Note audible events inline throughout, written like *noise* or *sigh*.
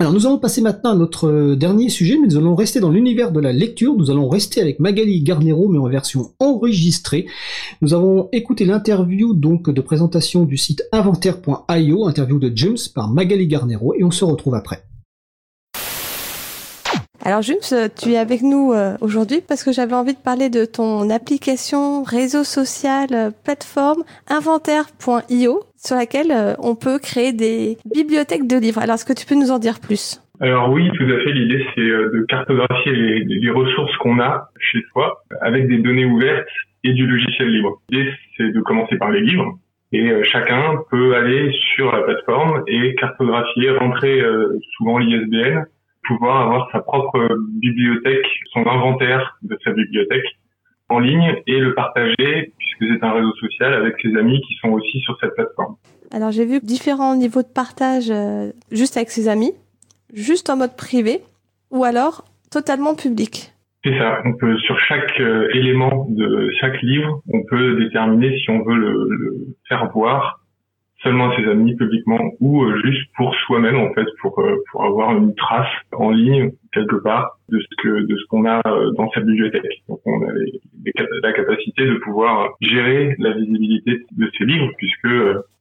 Alors nous allons passer maintenant à notre euh, dernier sujet, mais nous allons rester dans l'univers de la lecture. Nous allons rester avec Magali Garnero, mais en version enregistrée. Nous avons écouté l'interview donc de présentation du site inventaire.io, interview de James par Magali Garnero, et on se retrouve après. Alors James, tu es avec nous euh, aujourd'hui parce que j'avais envie de parler de ton application réseau social euh, plateforme inventaire.io sur laquelle euh, on peut créer des bibliothèques de livres. Alors est-ce que tu peux nous en dire plus? Alors oui, tout à fait. L'idée, c'est de cartographier les, ressources qu'on a chez soi avec des données ouvertes et du logiciel libre. L'idée, c'est de commencer par les livres. Et chacun peut aller sur la plateforme et cartographier, rentrer souvent l'ISBN pouvoir avoir sa propre bibliothèque, son inventaire de sa bibliothèque en ligne et le partager puisque c'est un réseau social avec ses amis qui sont aussi sur cette plateforme. Alors j'ai vu différents niveaux de partage euh, juste avec ses amis, juste en mode privé ou alors totalement public. C'est ça. On peut sur chaque euh, élément de chaque livre, on peut déterminer si on veut le faire voir seulement à ses amis publiquement ou euh, juste pour soi-même en fait pour euh, pour avoir une trace en ligne quelque part de ce que de ce qu'on a euh, dans sa bibliothèque. Donc on a la capacité de pouvoir gérer la visibilité de ces livres puisque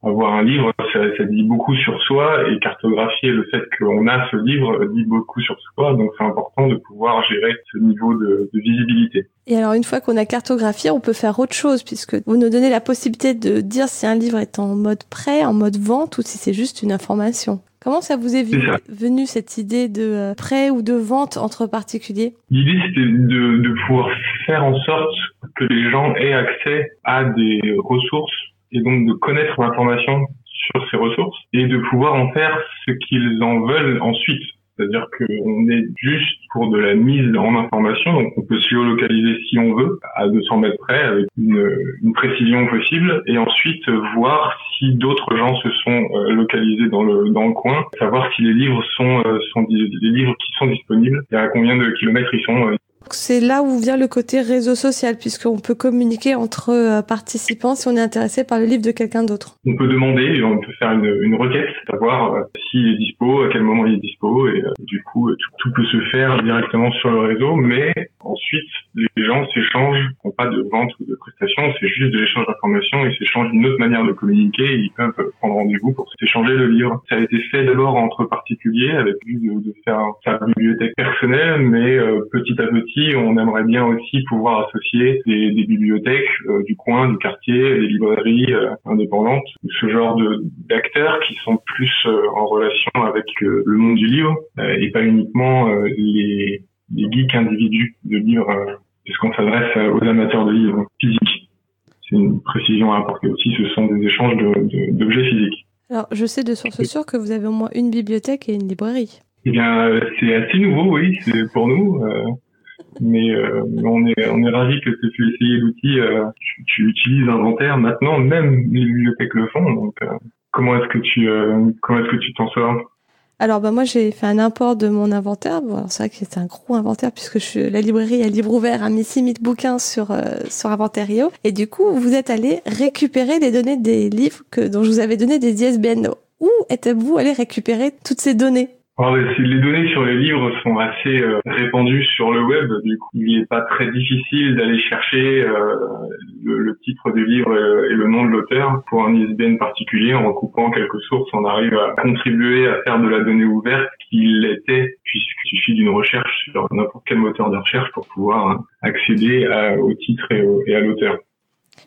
avoir un livre ça, ça, dit beaucoup sur soi et cartographier le fait qu'on a ce livre dit beaucoup sur soi donc c'est important de pouvoir gérer ce niveau de, de visibilité. Et alors une fois qu'on a cartographié, on peut faire autre chose puisque vous nous donnez la possibilité de dire si un livre est en mode prêt, en mode vente ou si c'est juste une information. Comment ça vous est venu, cette idée de euh, prêt ou de vente entre particuliers? L'idée c'était de, de pouvoir faire en sorte que les gens aient accès à des ressources et donc de connaître l'information sur ces ressources et de pouvoir en faire ce qu'ils en veulent ensuite. C'est-à-dire qu'on est juste pour de la mise en information, donc on peut se géolocaliser si on veut à 200 mètres près avec une, une précision possible, et ensuite voir si d'autres gens se sont euh, localisés dans le dans le coin, savoir si les livres sont euh, sont les livres qui sont disponibles et à combien de kilomètres ils sont euh, c'est là où vient le côté réseau social, puisqu'on peut communiquer entre euh, participants si on est intéressé par le livre de quelqu'un d'autre. On peut demander, on peut faire une, une requête, savoir euh, s'il est dispo, à quel moment il est dispo, et euh, du coup, tout, peut se faire directement sur le réseau, mais ensuite, les gens s'échangent, n'ont pas de vente ou de prestation, c'est juste de l'échange d'informations, ils s'échangent une autre manière de communiquer, ils peuvent prendre rendez-vous pour s'échanger le livre. Ça a été fait d'abord entre particuliers, avec lui de, de faire sa bibliothèque personnelle, mais petit à petit, on aimerait bien aussi pouvoir associer des, bibliothèques euh, du coin, du quartier, des librairies euh, indépendantes, ce genre d'acteurs qui sont plus euh, en relation avec le monde du livre et pas uniquement les, les geeks individus de livres, puisqu'on s'adresse aux amateurs de livres physiques. C'est une précision à apporter aussi, ce sont des échanges d'objets physiques. Alors, je sais de source sûre que vous avez au moins une bibliothèque et une librairie. Eh bien, c'est assez nouveau, oui, c'est pour nous mais euh, on est on est ravi que tu aies pu essayer l'outil. Euh, tu, utilises Inventaire maintenant, même les bibliothèques le font. Donc euh, comment est-ce que tu comment est-ce que tu t'en sors? Alors bah moi j'ai fait un import de mon inventaire. Bon, c'est vrai que c'est un gros inventaire puisque je la librairie à livre ouvert a mis 6000 bouquins sur sur Inventario et du coup vous êtes allé récupérer les données des livres que dont je vous avais donné des ISBN. Où êtes-vous allé récupérer toutes ces données? Les données sur les livres sont assez euh, répandues sur le web. Du coup, il n'est pas très difficile d'aller chercher euh, le, titre du livre et, le nom de l'auteur pour un ISBN particulier. En recoupant quelques sources, on arrive à contribuer à faire de la donnée ouverte qu'il l'était, puisqu'il suffit d'une recherche sur n'importe quel moteur de recherche pour pouvoir hein, accéder au titre et à l'auteur.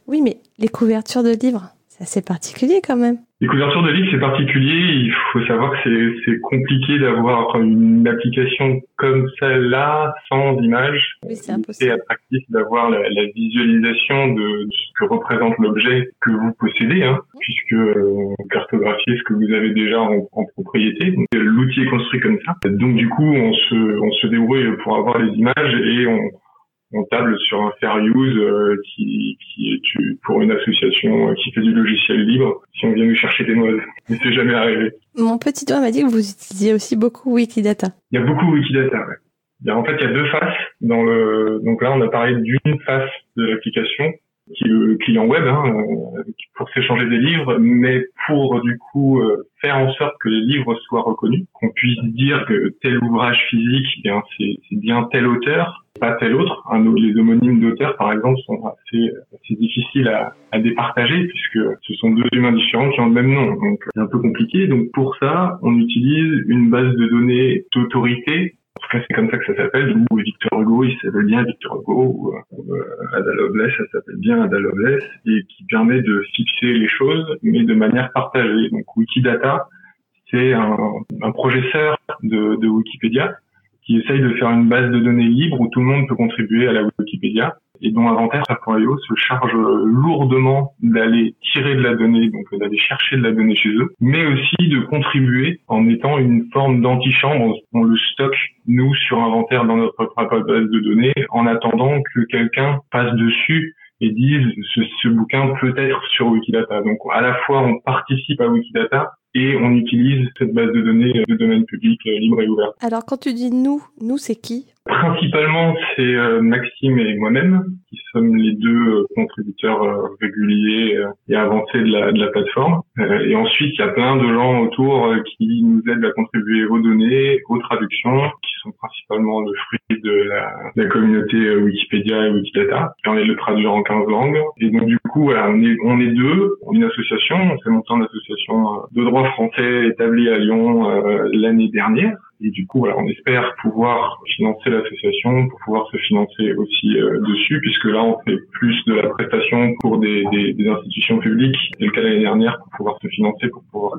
Oui, mais les couvertures de livres, c'est assez particulier quand même. Les couvertures de livres, c'est particulier. Il faut savoir que c'est compliqué d'avoir une application comme celle-là, sans image. Oui, c'est impossible. C'est attractif d'avoir la, visualisation de ce que représente l'objet que vous possédez, hein, puisque euh, cartographier ce que vous avez déjà en, en propriété. L'outil est construit comme ça. Donc du coup, on se, on se débrouille pour avoir les images et on, on table sur un fair use euh, qui, qui est pour une association euh, qui fait du logiciel libre si on vient nous chercher des noises. Mais c'est jamais arrivé. Mon petit doigt m'a dit que vous utilisiez aussi beaucoup Wikidata. Il y a beaucoup Wikidata, ouais. Il y a, en fait, il y a deux faces dans le. Donc là, on a parlé d'une face de l'application qui est le client web, hein, euh, pour s'échanger des livres, mais pour du coup euh, faire en sorte que les livres soient reconnus, qu'on puisse dire que tel ouvrage physique, eh bien c'est bien tel auteur, pas tel autre. les homonymes d'auteurs, par exemple, sont assez, assez difficiles à, à, départager puisque ce sont deux humains différents qui ont le même nom. Donc c'est un peu compliqué. Donc pour ça, on utilise une base de données d'autorité en tout cas, c'est comme ça que ça s'appelle. Ou Victor Hugo, il s'appelle bien Victor Hugo. Ou euh, Ada Lovelace, ça s'appelle bien Ada Lovelace. Et qui permet de fixer les choses, mais de manière partagée. Donc Wikidata, c'est un, un processeur de, de Wikipédia qui essaye de faire une base de données libre où tout le monde peut contribuer à la Wikipédia et dont Inventaire.io se charge lourdement d'aller tirer de la donnée, donc d'aller chercher de la donnée chez eux, mais aussi de contribuer en étant une forme d'antichambre. On le stocke, nous, sur Inventaire dans notre propre base de données, en attendant que quelqu'un passe dessus et dise ce, ce bouquin peut être sur Wikidata. Donc à la fois on participe à Wikidata et on utilise cette base de données de domaine public euh, libre et ouvert. Alors quand tu dis nous, nous c'est qui? Principalement c'est euh, Maxime et moi-même qui sommes les deux euh, contributeurs réguliers et avancés de la, de la plateforme. Et ensuite il y a plein de gens autour qui nous aident à contribuer aux données, aux traductions, qui sont principalement le fruit de la, de la communauté Wikipédia et Wikidata, qui permet de le traduire en 15 langues. Et donc du coup voilà, on est, on est deux, on est une association, on s'est monté en association de droit français établi à Lyon euh, l'année dernière. Et du coup, on espère pouvoir financer l'association pour pouvoir se financer aussi euh, dessus, puisque là, on fait plus de la prestation pour des, des, institutions publiques. C'est le cas l'année dernière pour pouvoir se financer, pour pouvoir,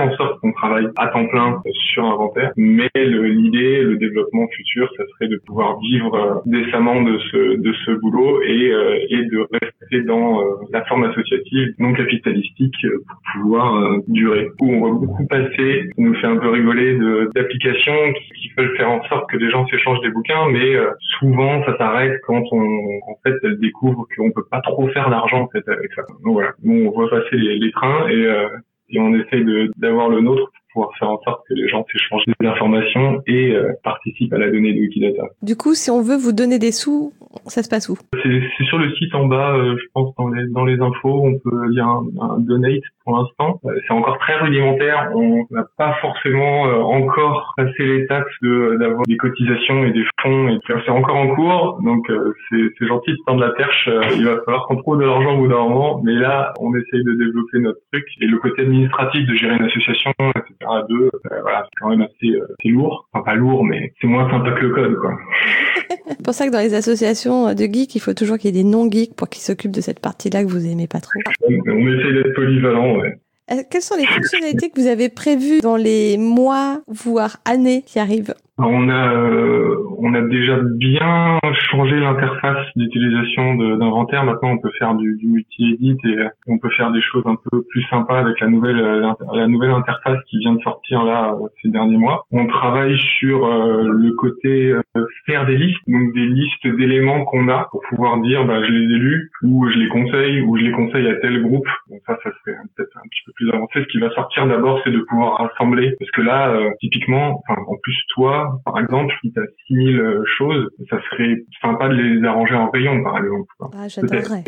faire en sorte qu'on travaille à temps plein sur inventaire. Mais l'idée, le, développement futur, ça serait de pouvoir vivre euh, décemment de ce, de ce boulot et, euh, et de rester dans la forme associative non capitalistique pour pouvoir durer. Où on va beaucoup passer, ça nous fait un peu rigoler d'applications qui, veulent faire en sorte que des gens s'échangent des bouquins, mais euh, souvent ça s'arrête quand on en fait elle découvre qu'on peut pas trop faire d'argent en fait avec ça. Donc voilà, on voit passer les, trains et, euh, et on essaye d'avoir le nôtre pouvoir faire en sorte que les gens s'échangent des informations et euh, participent à la donnée de Wikidata. Du coup, si on veut vous donner des sous, ça se passe où? C'est sur le site en bas, euh, je pense dans les, dans les infos, on peut lire un, un donate pour l'instant. Euh, c'est encore très rudimentaire, on n'a pas forcément encore passé l'étape d'avoir des cotisations et des fonds, et c'est encore en cours, donc c'est gentil de tendre la perche, il va falloir qu'on trouve de l'argent au bout d'un moment, mais là, on essaye de développer notre truc, et le côté administratif de gérer une association, etc à deux, euh, voilà, c'est quand même assez, euh, lourd. Enfin, pas lourd, mais c'est moins sympa que le code, quoi. *laughs* c'est pour ça que dans les associations de geeks, il faut toujours qu'il y ait des non-geeks pour qu'ils s'occupent de cette partie-là que vous aimez pas trop. On essaye d'être polyvalent, Euh, quelles sont les fonctionnalités que vous avez prévues dans les mois, voire années qui arrivent? On a euh, on a déjà bien changé l'interface d'utilisation d'inventaire. Maintenant, on peut faire du, multi-edit et on peut faire des choses un peu plus sympas avec la nouvelle la nouvelle interface qui vient de sortir là ces derniers mois. On travaille sur euh, le côté euh, faire des listes, donc des listes d'éléments qu'on a pour pouvoir dire bah, je les ai lus ou je les conseille ou je les conseille à tel groupe. Donc ça, ça serait peut-être un petit peu plus avancé. Ce qui va sortir d'abord, c'est de pouvoir rassembler parce que là, typiquement, en plus toi par exemple, si tu as 6000 euh, choses, ça serait sympa de les arranger en rayon, par exemple. Ah,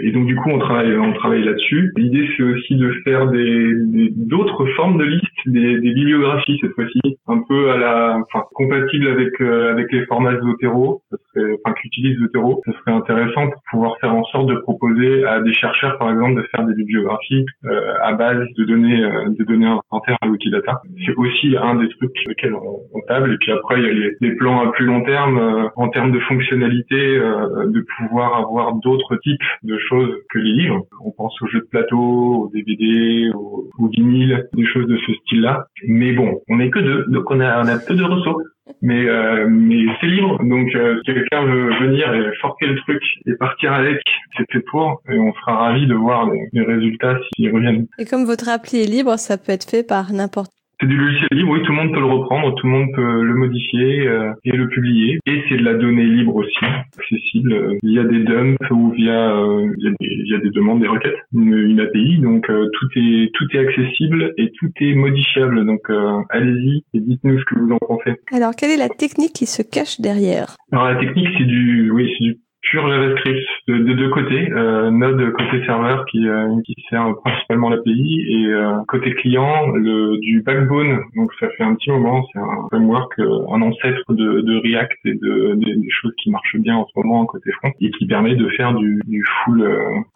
Et donc, du coup, on travaille, on travaille là-dessus. L'idée, c'est aussi de faire des, d'autres formes de listes, des, des bibliographies, cette fois-ci, un peu à la, enfin, compatibles avec, euh, avec les formats Zotero, ça serait, enfin, qu'utilise Zotero. Ça serait intéressant pour pouvoir faire en sorte de proposer à des chercheurs, par exemple, de faire des bibliographies euh, à base de données, de données inventaires à Wikidata. C'est aussi un des trucs sur lesquels on, on table. Et puis après, il y a les, plans à plus long terme euh, en termes de fonctionnalité, euh, de pouvoir avoir d'autres types de choses que les livres. On pense aux jeux de plateau, aux DVD, aux, aux vinyles, des choses de ce style-là. Mais bon, on n'est que deux, donc on a, on peu de ressources. Mais, euh, c'est libre, donc si quelqu'un veut venir et forquer le truc et partir avec, c'est fait pour, et on sera ravi de voir les, les résultats s'ils reviennent. Et comme votre appli est libre, ça peut être fait par n'importe c'est du logiciel libre, oui, tout le monde peut le reprendre, tout le monde peut le modifier euh, et le publier. Et c'est de la donnée libre aussi, accessible euh, via des dumps ou via, euh, via, des, demandes, des requêtes, une, API. Donc tout est tout est accessible et tout est modifiable. Donc allez-y et dites-nous ce que vous en pensez. Alors quelle est la technique qui se cache derrière? Alors la technique c'est du oui c'est du pur JavaScript de, de deux côtés, euh, Node côté serveur qui, euh, qui sert principalement l'API et euh, côté client le, du Backbone. Donc ça fait un petit moment, c'est un framework, euh, un ancêtre de, React et de, des choses qui marchent bien en ce moment côté front et qui permet de faire du, du full,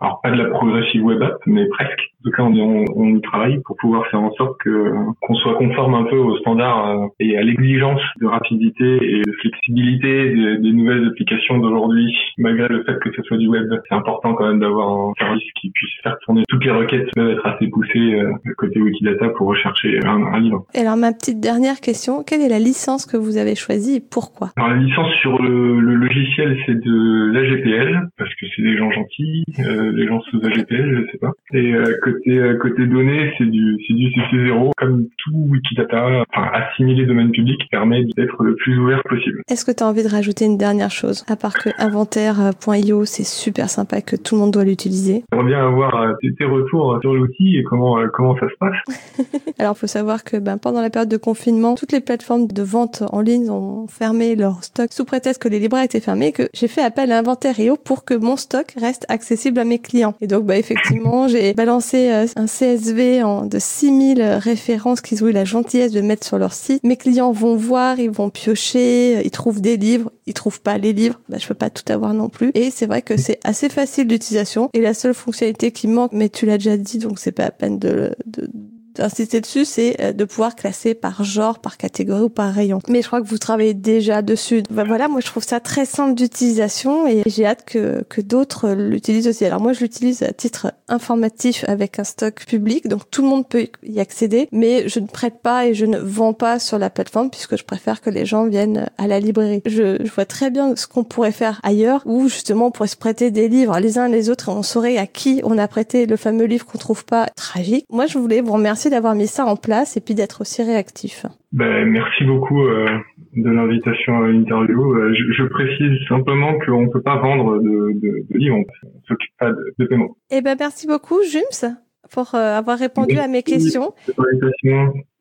alors pas de la progressive web app, mais presque. En tout cas, on, on, y travaille pour pouvoir faire en sorte que qu'on soit conforme un peu aux standards et à l'exigence de rapidité et de flexibilité des, des nouvelles applications d'aujourd'hui malgré le fait que ce soit du web, c'est important quand même d'avoir un service qui puisse faire tourner toutes les requêtes peuvent être assez poussées euh, côté Wikidata pour rechercher un, livre. Et alors ma petite dernière question, quelle est la licence que vous avez choisie et pourquoi? Alors la licence sur le, logiciel c'est de l'AGPL parce que c'est des gens gentils, euh, les gens sous AGPL, je sais pas. Et euh, côté euh, côté données c'est du c'est du CC0 comme tout Wikidata, enfin assimiler domaine public permet d'être le plus ouvert possible. Est-ce que tu as envie de rajouter une dernière chose? À part que inventaire .io, c'est super sympa que tout le monde doit l'utiliser. J'aimerais bien avoir euh, tes retours sur l'outil et comment euh, comment ça se passe. *laughs* Alors, il faut savoir que ben, pendant la période de confinement, toutes les plateformes de vente en ligne ont fermé leur stock sous prétexte que les libraires étaient fermés, que j'ai fait appel à Inventaire.io pour que mon stock reste accessible à mes clients. Et donc, bah, effectivement, j'ai balancé euh, un CSV de 6000 références qu'ils ont eu la gentillesse de mettre sur leur site. Mes clients vont voir, ils vont piocher, ils trouvent des livres, ils trouvent pas les livres. Bah, je peux pas tout avoir non plus. Et c'est vrai que c'est assez facile d'utilisation. Et la seule fonctionnalité qui manque, mais tu l'as déjà dit, donc c'est pas à peine de, de d'insister dessus, c'est euh, de pouvoir classer par genre, par catégorie ou par rayon. Mais je crois que vous travaillez déjà dessus. Ben voilà, moi je trouve ça très simple d'utilisation et j'ai hâte que, que d'autres l'utilisent aussi. Alors moi je l'utilise à titre informatif avec un stock public, donc tout le monde peut y accéder, mais je ne prête pas et je ne vends pas sur la plateforme puisque je préfère que les gens viennent à la librairie. Je, je vois très bien ce qu'on pourrait faire ailleurs où justement on pourrait se prêter des livres les uns les autres et on saurait à qui on a prêté le fameux livre qu'on trouve pas tragique. Moi je voulais vous remercier d'avoir mis ça en place et puis d'être aussi réactif. Ben, merci beaucoup euh, de l'invitation à l'interview. Euh, je, précise simplement qu'on ne peut pas vendre de, de, livres, on ne s'occupe pas de, paiement. Eh ben, merci beaucoup, Jums, pour euh, avoir répondu à mes questions.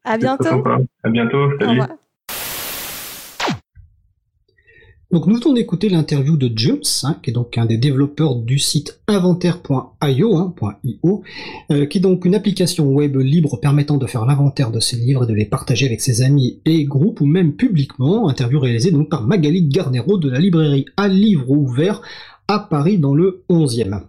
À bientôt. À bientôt. Salut. Donc nous venons d'écouter l'interview de Jumps, hein, qui est donc un des développeurs du site inventaire.io, hein, euh, qui est donc une application web libre permettant de faire l'inventaire de ses livres et de les partager avec ses amis et groupes ou même publiquement. Interview réalisée donc par Magali Garnero de la librairie à livre ouvert à Paris dans le 11e.